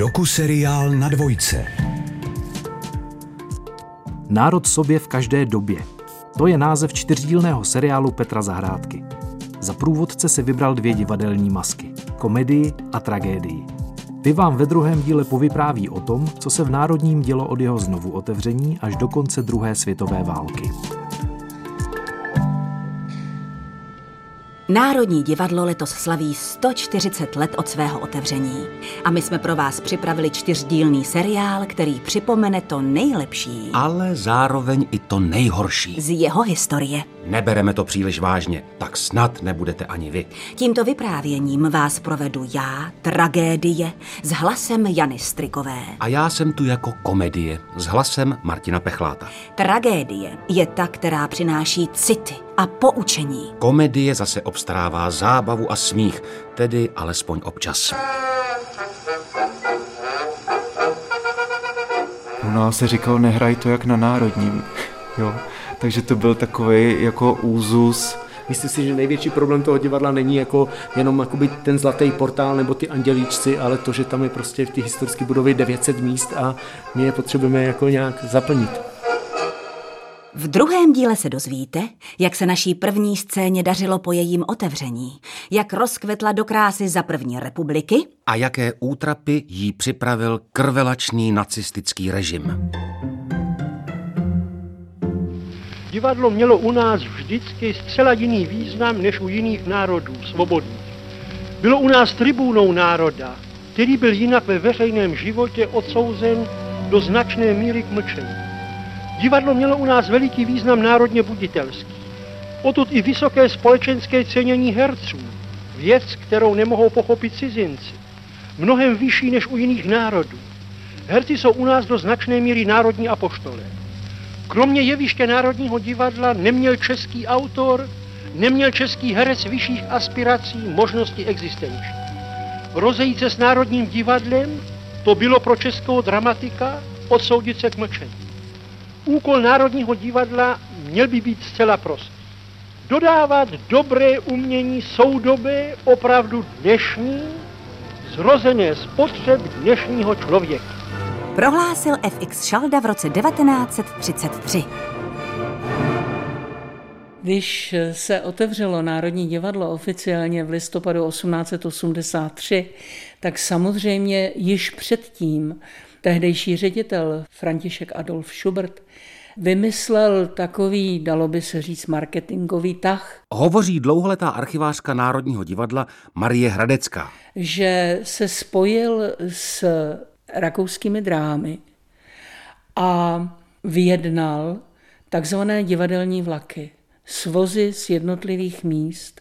Doku-seriál na dvojce. Národ sobě v každé době. To je název čtyřdílného seriálu Petra Zahrádky. Za průvodce si vybral dvě divadelní masky. Komedii a tragédii. Ty vám ve druhém díle povypráví o tom, co se v Národním dělo od jeho znovu otevření až do konce druhé světové války. Národní divadlo letos slaví 140 let od svého otevření. A my jsme pro vás připravili čtyřdílný seriál, který připomene to nejlepší Ale zároveň i to nejhorší. z jeho historie. Nebereme to příliš vážně, tak snad nebudete ani vy. Tímto vyprávěním vás provedu já, tragédie, s hlasem Jany Strikové. A já jsem tu jako komedie s hlasem Martina Pechláta. Tragédie je ta, která přináší city a poučení. Komedie zase obstarává zábavu a smích, tedy alespoň občas. U nás se říkal, nehraj to jak na národním. Jo. Takže to byl takový jako úzus. Myslím si, že největší problém toho divadla není jako jenom jakoby ten zlatý portál nebo ty andělíčci, ale to, že tam je prostě v té historické budově 900 míst a my je potřebujeme jako nějak zaplnit. V druhém díle se dozvíte, jak se naší první scéně dařilo po jejím otevření, jak rozkvetla do krásy za první republiky A jaké útrapy jí připravil krvelačný nacistický režim. Divadlo mělo u nás vždycky zcela jiný význam než u jiných národů svobodných. Bylo u nás tribůnou národa, který byl jinak ve veřejném životě odsouzen do značné míry k mlčení. Divadlo mělo u nás veliký význam národně buditelský. Odtud i vysoké společenské cenění herců, věc, kterou nemohou pochopit cizinci. Mnohem vyšší než u jiných národů. Herci jsou u nás do značné míry národní apoštolé. Kromě jeviště Národního divadla neměl český autor, neměl český herec vyšších aspirací, možnosti existenční. Rozejít se s Národním divadlem, to bylo pro českého dramatika odsoudit se k mlčení. Úkol Národního divadla měl by být zcela prostý. Dodávat dobré umění soudobé, opravdu dnešní, zrozené z potřeb dnešního člověka. Prohlásil FX Šalda v roce 1933. Když se otevřelo Národní divadlo oficiálně v listopadu 1883, tak samozřejmě již předtím tehdejší ředitel František Adolf Schubert vymyslel takový, dalo by se říct, marketingový tah, Hovoří dlouholetá archivářka Národního divadla Marie Hradecká. že se spojil s rakouskými drámy a vyjednal takzvané divadelní vlaky, svozy z jednotlivých míst.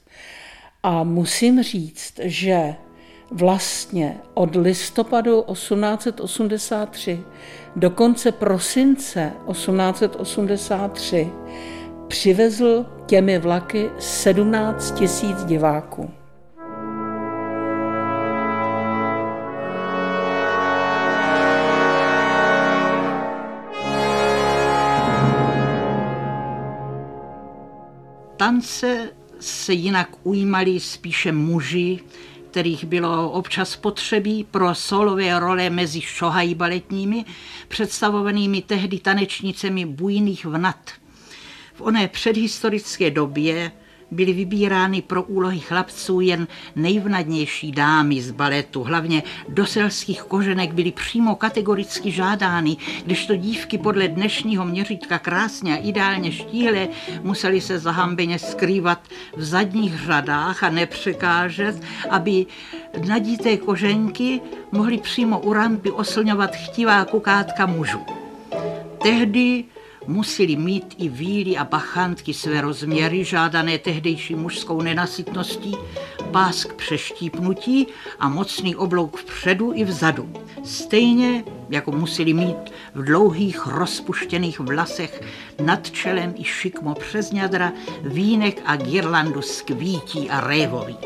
A musím říct, že vlastně od listopadu 1883 do konce prosince 1883 přivezl těmi vlaky 17 tisíc diváků. Tance se jinak ujímali spíše muži, kterých bylo občas potřebí pro solové role mezi šohají baletními, představovanými tehdy tanečnicemi bujných vnat. V oné předhistorické době byly vybírány pro úlohy chlapců jen nejvnadnější dámy z baletu. Hlavně do selských koženek byly přímo kategoricky žádány, když to dívky podle dnešního měřítka krásně a ideálně štíhlé museli se zahambeně skrývat v zadních řadách a nepřekážet, aby nadité koženky mohly přímo u rampy oslňovat chtivá kukátka mužů. Tehdy museli mít i víly a bachantky své rozměry, žádané tehdejší mužskou nenasytností, pás k přeštípnutí a mocný oblouk vpředu i vzadu. Stejně jako museli mít v dlouhých rozpuštěných vlasech nad čelem i šikmo přes ňadra, vínek a girlandu z kvítí a révoví.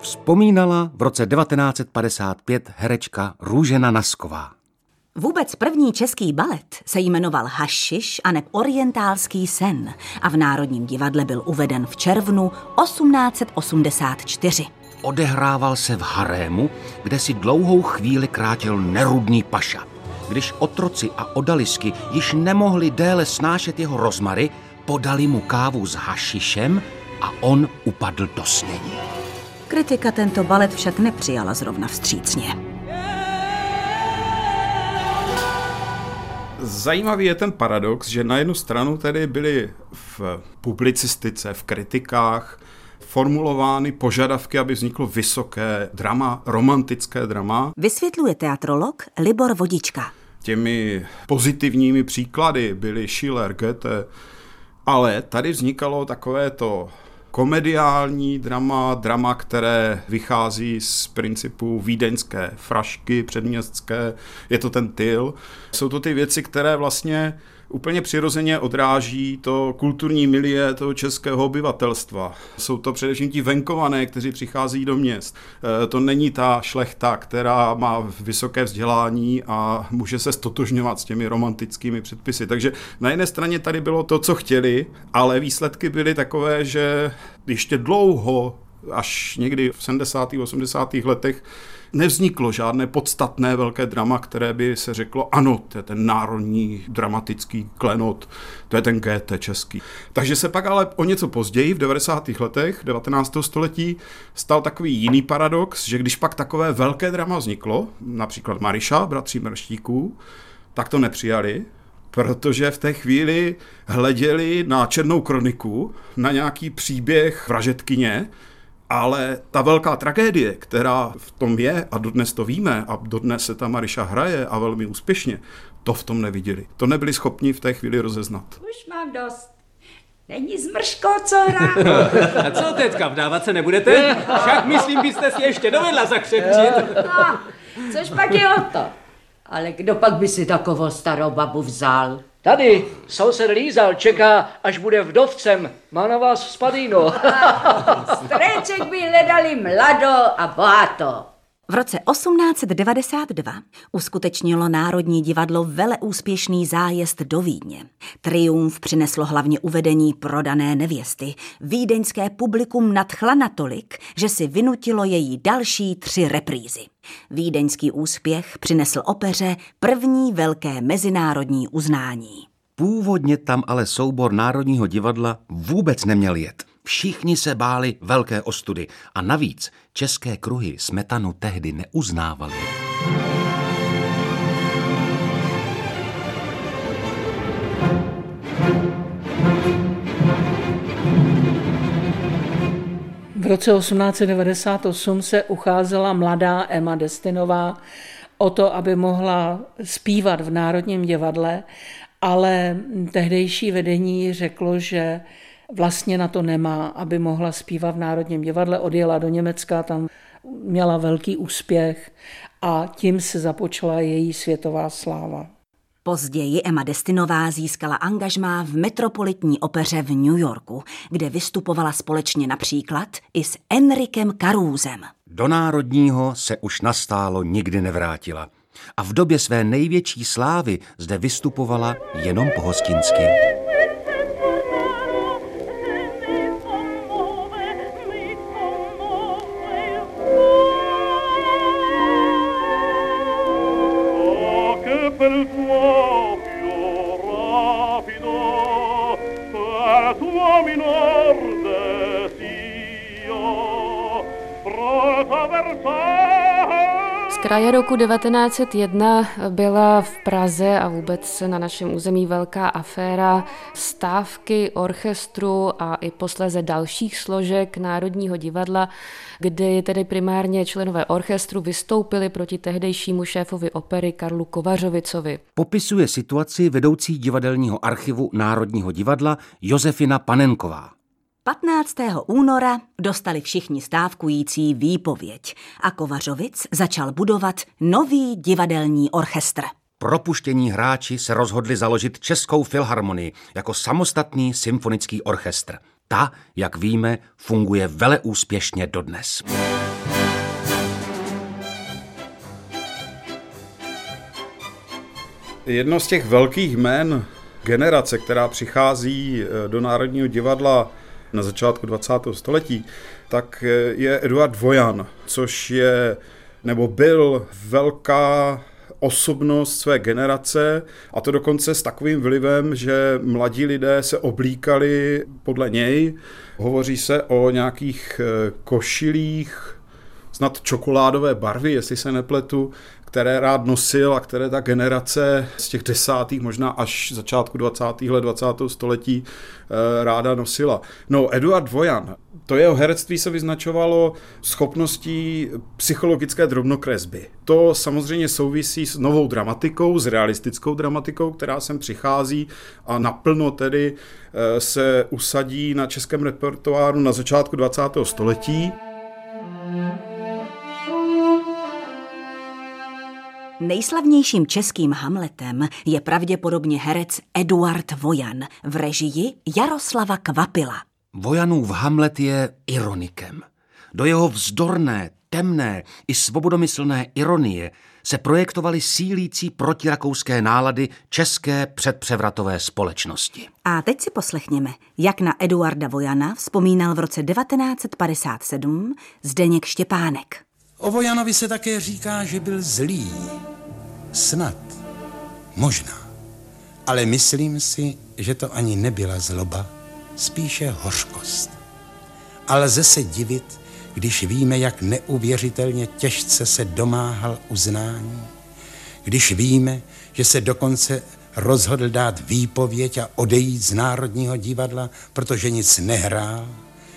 Vzpomínala v roce 1955 herečka Růžena Nasková. Vůbec první český balet se jmenoval Hašiš a neb Orientálský sen a v Národním divadle byl uveden v červnu 1884. odehrával se v harému, kde si dlouhou chvíli krátil nerudný paša. Když otroci a odalisky již nemohli déle snášet jeho rozmary, podali mu kávu s hašišem a on upadl do snění. Kritika tento balet však nepřijala zrovna vstřícně. Zajímavý je ten paradox, že na jednu stranu tedy byly v publicistice, v kritikách formulovány požadavky, aby vzniklo vysoké drama, romantické drama. Vysvětluje teatrolog Libor Vodička. Těmi pozitivními příklady byly Schiller, Goethe, ale tady vznikalo takové to komediální drama, drama, které vychází z principu vídeňské frašky předměstské, je to ten tyl. Jsou to ty věci, které vlastně úplně přirozeně odráží to kulturní milie toho českého obyvatelstva. Jsou to především ti venkované, kteří přichází do měst. E, to není ta šlechta, která má vysoké vzdělání a může se stotožňovat s těmi romantickými předpisy. Takže na jedné straně tady bylo to, co chtěli, ale výsledky byly takové, že ještě dlouho až někdy v 70. 80. letech nevzniklo žádné podstatné velké drama, které by se řeklo, ano, to je ten národní dramatický klenot, to je ten GT český. Takže se pak ale o něco později, v 90. letech 19. století, stal takový jiný paradox, že když pak takové velké drama vzniklo, například Mariša, bratří Mrštíků, tak to nepřijali, protože v té chvíli hleděli na černou kroniku, na nějaký příběh vražetkyně, ale ta velká tragédie, která v tom je, a dodnes to víme, a dodnes se ta Mariša hraje a velmi úspěšně, to v tom neviděli. To nebyli schopni v té chvíli rozeznat. Už mám dost. Není zmrško, co hrá. a co teďka, vdávat se nebudete? Však myslím, byste si ještě dovedla zakřepčit. No, což pak je o to. Ale kdo pak by si takovou starou babu vzal? Tady soused Lízal čeká, až bude vdovcem. Má na vás spadíno. Streček by hledali mlado a bohato. V roce 1892 uskutečnilo Národní divadlo vele úspěšný zájezd do Vídně. Triumf přineslo hlavně uvedení prodané nevěsty. Vídeňské publikum nadchla natolik, že si vynutilo její další tři reprízy. Vídeňský úspěch přinesl opeře první velké mezinárodní uznání. Původně tam ale soubor Národního divadla vůbec neměl jet. Všichni se báli velké ostudy a navíc české kruhy smetanu tehdy neuznávaly. V roce 1898 se ucházela mladá Emma Destinová o to, aby mohla zpívat v Národním divadle, ale tehdejší vedení řeklo, že vlastně na to nemá, aby mohla zpívat v Národním divadle. Odjela do Německa, tam měla velký úspěch a tím se započala její světová sláva. Později Emma Destinová získala angažmá v Metropolitní opeře v New Yorku, kde vystupovala společně například i s Enrikem Caruzem. Do národního se už nastálo nikdy nevrátila a v době své největší slávy zde vystupovala jenom pohostinsky. Kraje roku 1901 byla v Praze a vůbec na našem území velká aféra stávky orchestru a i posléze dalších složek Národního divadla, kdy tedy primárně členové orchestru vystoupili proti tehdejšímu šéfovi opery Karlu Kovařovicovi. Popisuje situaci vedoucí divadelního archivu Národního divadla Josefina Panenková. 15. února dostali všichni stávkující výpověď a Kovařovic začal budovat nový divadelní orchestr. Propuštění hráči se rozhodli založit Českou filharmonii jako samostatný symfonický orchestr. Ta, jak víme, funguje vele úspěšně dodnes. Jedno z těch velkých jmen generace, která přichází eh, do Národního divadla na začátku 20. století, tak je Eduard Vojan, což je nebo byl velká osobnost své generace a to dokonce s takovým vlivem, že mladí lidé se oblíkali podle něj. Hovoří se o nějakých eh, košilích snad čokoládové barvy, jestli se nepletu, které rád nosil a které ta generace z těch desátých, možná až začátku 20. let 20. století eh, ráda nosila. No, Eduard Vojan, to jeho herectví se vyznačovalo schopností psychologické drobnokresby. To samozřejmě souvisí s novou dramatikou, s realistickou dramatikou, která sem přichází a naplno tedy eh, se usadí na českém repertoáru na začátku 20. století. Nejslavnějším českým Hamletem je pravděpodobně herec Eduard Vojan v režii Jaroslava Kvapila. Vojanův Hamlet je ironikem. Do jeho vzdorné, temné i svobodomyslné ironie se projektovaly sílící protirakouské nálady české předpřevratové společnosti. A teď si poslechněme, jak na Eduarda Vojana vzpomínal v roce 1957 Zdeněk Štěpánek. O Vojanovi se také říká, že byl zlý. Snad. Možná. Ale myslím si, že to ani nebyla zloba, spíše hořkost. A lze se divit, když víme, jak neuvěřitelně těžce se domáhal uznání, když víme, že se dokonce rozhodl dát výpověď a odejít z Národního divadla, protože nic nehrál,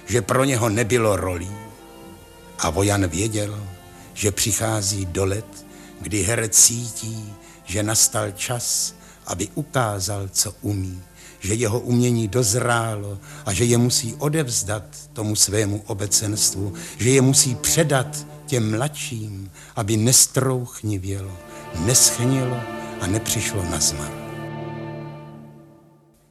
že pro něho nebylo rolí. A Vojan věděl, že přichází do let, kdy herec cítí, že nastal čas, aby ukázal, co umí, že jeho umění dozrálo a že je musí odevzdat tomu svému obecenstvu, že je musí předat těm mladším, aby nestrouchnivělo, neschnilo a nepřišlo na zmar.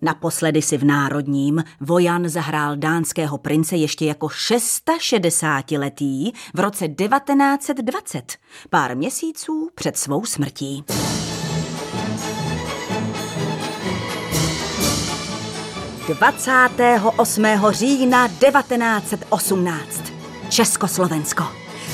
Naposledy si v Národním Vojan zahrál dánského prince ještě jako 660-letý v roce 1920, pár měsíců před svou smrtí. Dvacátého 28. října 1918. Československo.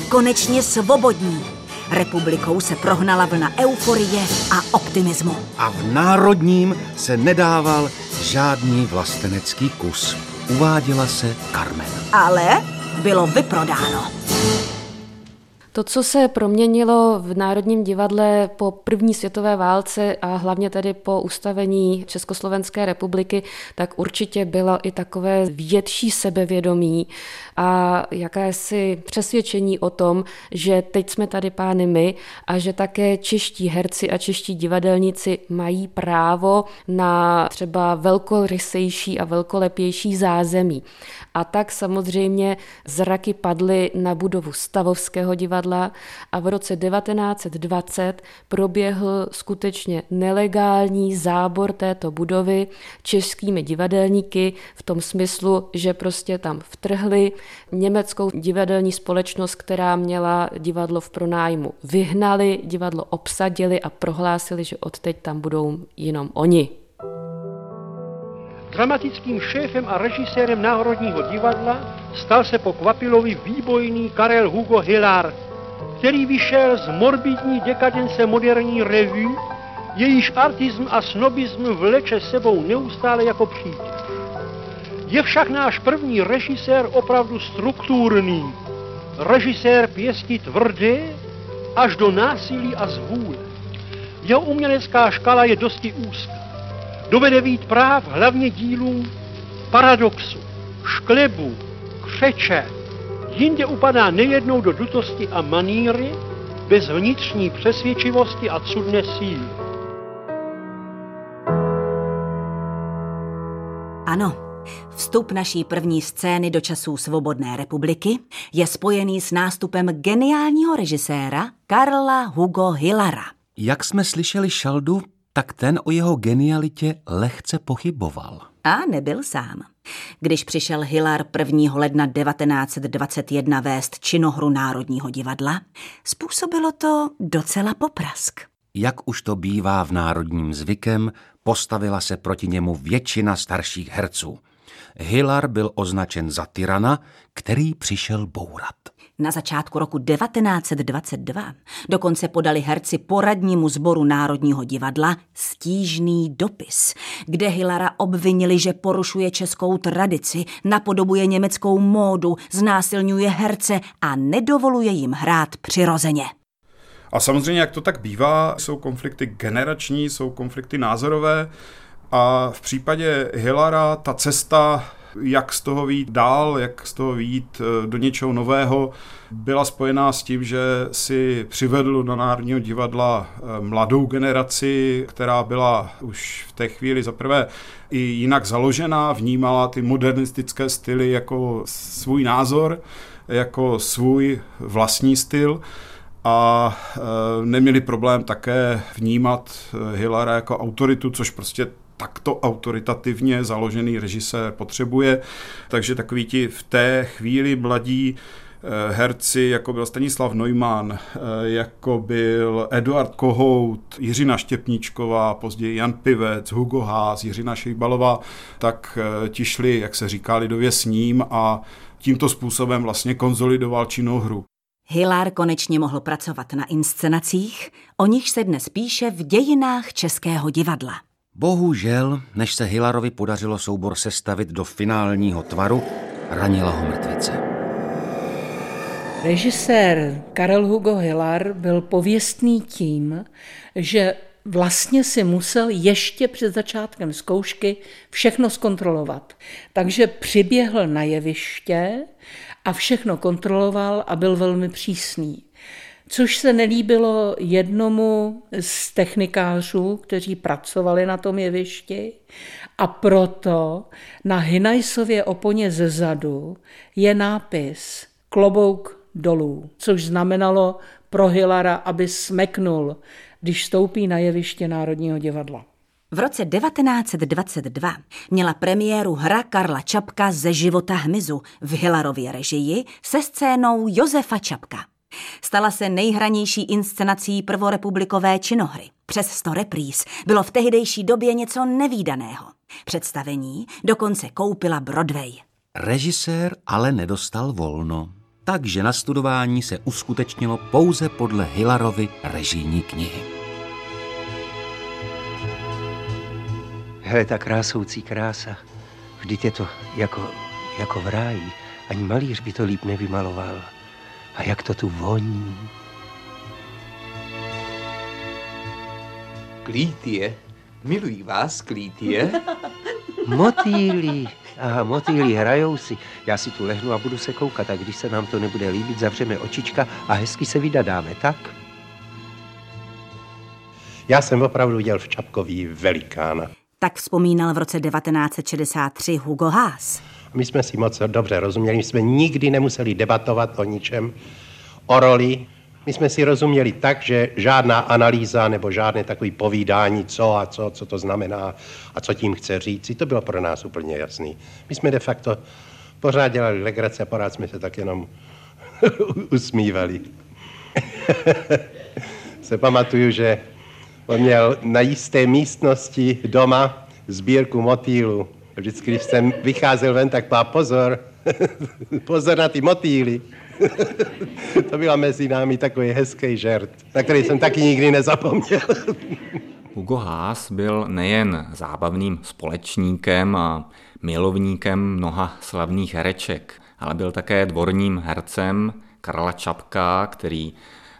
Konečně svobodní Republikou se prohnala vlna euforie a optimismu. A v Národním se nedával žádný vlastenecký kus. Uváděla se Carmen. Ale bylo vyprodáno. To, co se proměnilo v Národním divadle po první světové válce a hlavně tedy po ustavení Československé republiky, tak určitě bylo i takové větší sebevědomí a jakési přesvědčení o tom, že teď jsme tady pány my a že také čeští herci a čeští divadelníci mají právo na třeba velkorysejší a velkolepější zázemí. A tak samozřejmě zraky padly na budovu Stavovského divadla a v roce 1920 proběhl skutečně nelegální zábor této budovy českými divadelníky v tom smyslu, že prostě tam vtrhli německou divadelní společnost, která měla divadlo v pronájmu. Vyhnali, divadlo obsadili a prohlásili, že odteď tam budou jenom oni. Dramatickým šéfem a režisérem Národního divadla stal se po Kvapilovi výbojný Karel Hugo Hillar, který vyšel z morbidní dekadence moderní revue, jejíž artism a snobism vleče sebou neustále jako přítel. Je však náš první režisér opravdu strukturní. Režisér pěstí tvrdé až do násilí a zvůle. Jeho umělecká škala je dosti úzká. Dovede vít práv hlavně dílům paradoxu, šklebu, křeče. Jinde upadá nejednou do dutosti a maníry, bez vnitřní přesvědčivosti a cudné síly. Ano, Vstup naší první scény do časů Svobodné republiky je spojený s nástupem geniálního režiséra Karla Hugo Hillara. Jak jsme slyšeli Šaldu, tak ten o jeho genialitě lehce pochyboval. A nebyl sám. Když přišel Hilar 1. ledna 1921 vést činohru Národního divadla, způsobilo to docela poprask. Jak už to bývá v národním zvykem, postavila se proti němu většina starších herců. Hilar byl označen za tyrana, který přišel bourat. Na začátku roku 1922 dokonce podali herci poradnímu sboru Národního divadla stížný dopis, kde Hilara obvinili, že porušuje českou tradici, napodobuje německou módu, znásilňuje herce a nedovoluje jim hrát přirozeně. A samozřejmě, jak to tak bývá, jsou konflikty generační, jsou konflikty názorové a v případě Hilara ta cesta jak z toho výjít dál, jak z toho výjít eh, do něčeho nového, byla spojená s tím, že si přivedl do Národního divadla eh, mladou generaci, která byla už v té chvíli zaprvé i jinak založená, vnímala ty modernistické styly jako svůj názor, jako svůj vlastní styl a e, neměli problém také vnímat Hilara jako autoritu, což prostě takto autoritativně založený režisér potřebuje. Takže takový ti v té chvíli mladí eh, herci, jako byl Stanislav Neumann, eh, jako byl Eduard Kohout, Jiřina Štěpníčková, později Jan Pivec, Hugo Haas, Jiřina Šejbalová, tak eh, ti šli, jak se říká lidově, s ním a tímto způsobem vlastně konzolidoval činnou hru. Hilar konečně mohl pracovat na inscenacích, o nich se dnes píše v dějinách Českého divadla. Bohužel, než se Hilarovi podařilo soubor sestavit do finálního tvaru, ranila ho mrtvice. Režisér Karel Hugo Hilar byl pověstný tím, že vlastně si musel ještě před začátkem zkoušky všechno zkontrolovat. Takže přiběhl na jeviště a všechno kontroloval a byl velmi přísný což se nelíbilo jednomu z technikářů, kteří pracovali na tom jevišti a proto na Hinajsově oponě ze zadu je nápis klobouk dolů, což znamenalo pro Hilara, aby smeknul, když stoupí na jeviště Národního divadla. V roce 1922 měla premiéru hra Karla Čapka ze života hmyzu v Hilarově režii se scénou Josefa Čapka. Stala se nejhranější inscenací prvorepublikové činohry. Přes sto repríz bylo v tehdejší době něco nevýdaného. Představení dokonce koupila Broadway. Režisér ale nedostal volno, takže na studování se uskutečnilo pouze podle Hilarovy režijní knihy. Hele, ta krásoucí krása. Vždyť je to jako, jako v ráji. Ani malíř by to líp nevymaloval. A jak to tu voní. Klítie. Milují vás, Klítie. Motýlí. Aha, motýlí, hrajou si. Já si tu lehnu a budu se koukat a když se nám to nebude líbit, zavřeme očička a hezky se vydadáme, tak? Já jsem opravdu dělal v Čapkový velikána. Tak vzpomínal v roce 1963 Hugo Haas. My jsme si moc dobře rozuměli, my jsme nikdy nemuseli debatovat o ničem, o roli. My jsme si rozuměli tak, že žádná analýza nebo žádné takové povídání, co a co, co to znamená a co tím chce říct, to bylo pro nás úplně jasný. My jsme de facto pořád dělali legrace, pořád jsme se tak jenom usmívali. se pamatuju, že on měl na jisté místnosti doma sbírku motýlů Vždycky, když jsem vycházel ven, tak pá pozor, pozor na ty motýly. to byla mezi námi takový hezký žert, na který jsem taky nikdy nezapomněl. Hugo Haas byl nejen zábavným společníkem a milovníkem mnoha slavných hereček, ale byl také dvorním hercem Karla Čapka, který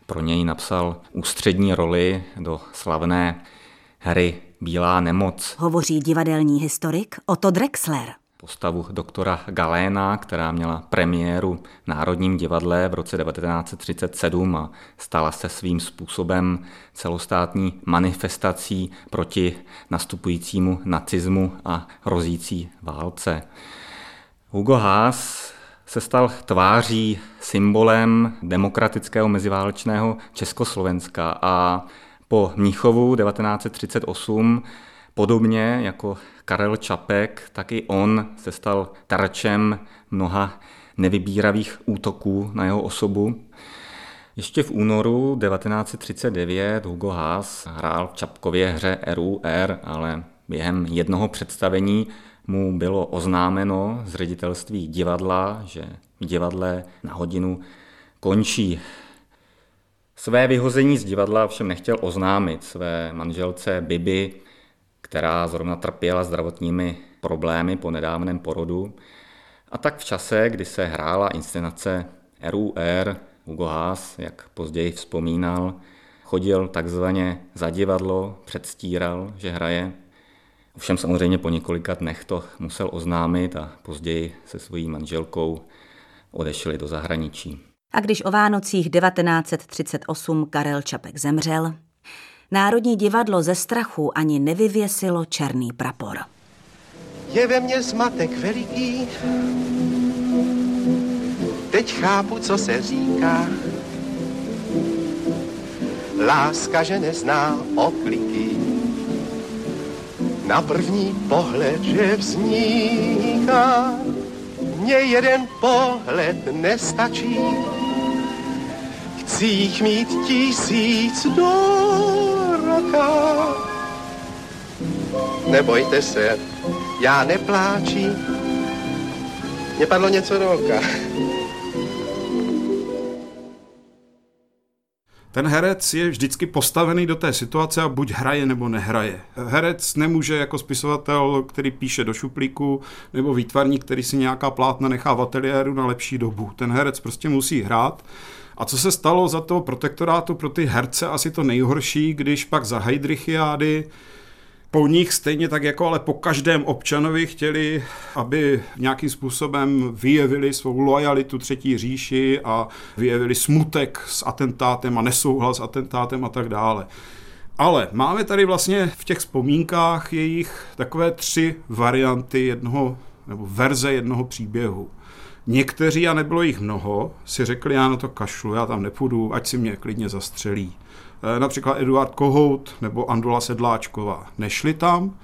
pro něj napsal ústřední roli do slavné hry Bílá nemoc. Hovoří divadelní historik Otto Drexler. Postavu doktora Galéna, která měla premiéru v Národním divadle v roce 1937 a stala se svým způsobem celostátní manifestací proti nastupujícímu nacismu a hrozící válce. Hugo Haas se stal tváří, symbolem demokratického meziválečného Československa a po Mníchovu 1938 podobně jako Karel Čapek, tak i on se stal terčem mnoha nevybíravých útoků na jeho osobu. Ještě v únoru 1939 Hugo Haas hrál v Čapkově hře RUR, ale během jednoho představení mu bylo oznámeno z ředitelství divadla, že v divadle na hodinu končí. Své vyhození z divadla všem nechtěl oznámit své manželce Bibi, která zrovna trpěla zdravotními problémy po nedávném porodu. A tak v čase, kdy se hrála inscenace RUR, Hugo Haas, jak později vzpomínal, chodil takzvaně za divadlo, předstíral, že hraje. Ovšem samozřejmě po několika dnech to musel oznámit a později se svojí manželkou odešli do zahraničí. A když o Vánocích 1938 Karel Čapek zemřel, Národní divadlo ze strachu ani nevyvěsilo černý prapor. Je ve mně zmatek veliký, teď chápu, co se říká. Láska, že nezná okliky, na první pohled, že vzniká. Mně jeden pohled nestačí, chci jich mít tisíc do roka. Nebojte se, já nepláčím, mně padlo něco do oka. Ten herec je vždycky postavený do té situace a buď hraje nebo nehraje. Herec nemůže jako spisovatel, který píše do šuplíku, nebo výtvarník, který si nějaká plátna nechá v ateliéru na lepší dobu. Ten herec prostě musí hrát. A co se stalo za toho protektorátu pro ty herce asi to nejhorší, když pak za Heidrichiády po nich stejně tak jako ale po každém občanovi chtěli, aby nějakým způsobem vyjevili svou lojalitu třetí říši a vyjevili smutek s atentátem a nesouhlas s atentátem a tak dále. Ale máme tady vlastně v těch vzpomínkách jejich takové tři varianty jednoho, nebo verze jednoho příběhu. Někteří, a nebylo jich mnoho, si řekli, já na to kašlu, já tam nepůjdu, ať si mě klidně zastřelí. Eh, například Eduard Kohout nebo Andola Sedláčková. Nešli tam,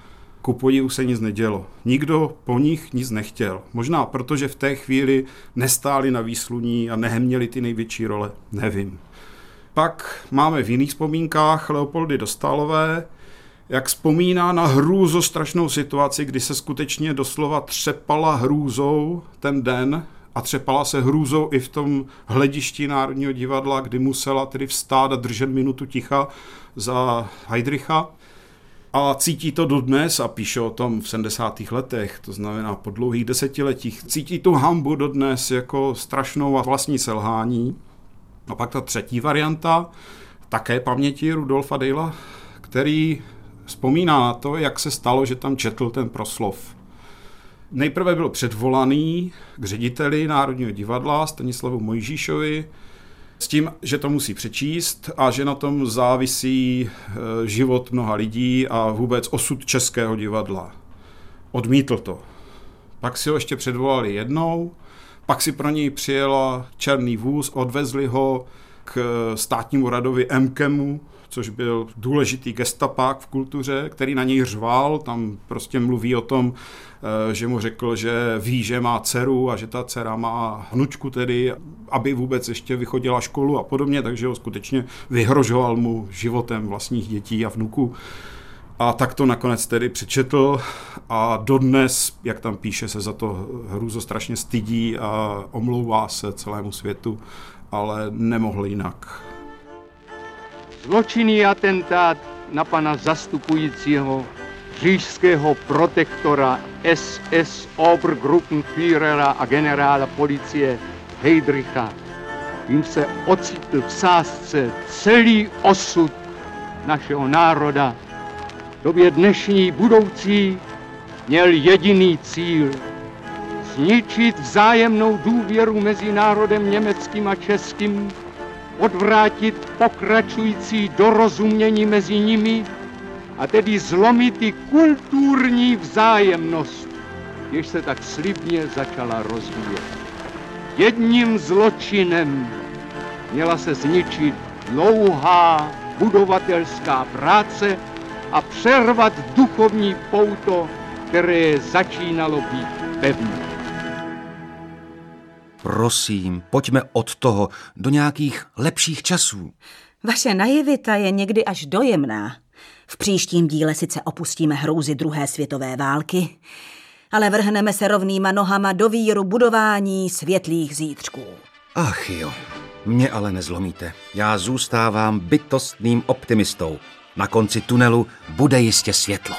ku podivu se nic nedělo. Nikdo po nich nic nechtěl. Možná protože v té chvíli nestáli na výsluní a neheměli ty největší role. Nevím. Pak máme v jiných vzpomínkách Leopoldy Dostálové, jak vzpomíná na hrůzo strašnou situaci, kdy se skutečně doslova třepala hrůzou ten den, a třepala se hrůzou i v tom hledišti Národního divadla, kdy musela tedy vstát a držet minutu ticha za Heidricha. A cítí to dodnes a píše o tom v 70. letech, to znamená po dlouhých desetiletích. Cítí tu hambu dodnes jako strašnou a vlastní selhání. A pak ta třetí varianta, také paměti Rudolfa Dejla, který vzpomíná na to, jak se stalo, že tam četl ten proslov nejprve byl předvolaný k řediteli Národního divadla Stanislavu Mojžíšovi s tím, že to musí přečíst a že na tom závisí e, život mnoha lidí a vůbec osud českého divadla. Odmítl to. Pak si ho ještě předvolali jednou, pak si pro něj přijela černý vůz, odvezli ho k státnímu radovi MKEMu, což byl důležitý gestapák v kultuře, který na něj řval, tam prostě mluví o tom, eh, že mu řekl, že ví, že má dceru a že ta dcera má hnučku tedy, aby vůbec ještě vychodila školu a podobně, takže ho skutečně vyhrožoval mu životem vlastních dětí a vnuků. A tak to nakonec tedy přečetl a dodnes, jak tam píše, se za to hrůzo strašně stydí a omlouvá se celému světu, ale nemohl jinak. Zločinný atentát na pana zastupujícího říšského protektora SS Obergruppenführera a generála policie Heydricha. Jim se ocitl v sázce celý osud našeho národa. V době dnešní budoucí měl jediný cíl zničit vzájemnou důvěru mezi národem německým a českým odvrátit pokračující dorozumění mezi nimi a tedy zlomit i kulturní vzájemnost, jež se tak slibně začala rozvíjet. Jedním zločinem měla se zničit dlouhá budovatelská práce a přervat duchovní pouto, které začínalo být pevné. Prosím, pojďme od toho do nějakých lepších časů. Vaše naivita je někdy až dojemná. V příštím díle sice opustíme hrouzy druhé světové války, ale vrhneme se rovnýma nohama do víru budování světlých zítřků. Ach jo, mě ale nezlomíte. Já zůstávám bytostným optimistou. Na konci tunelu bude jistě světlo.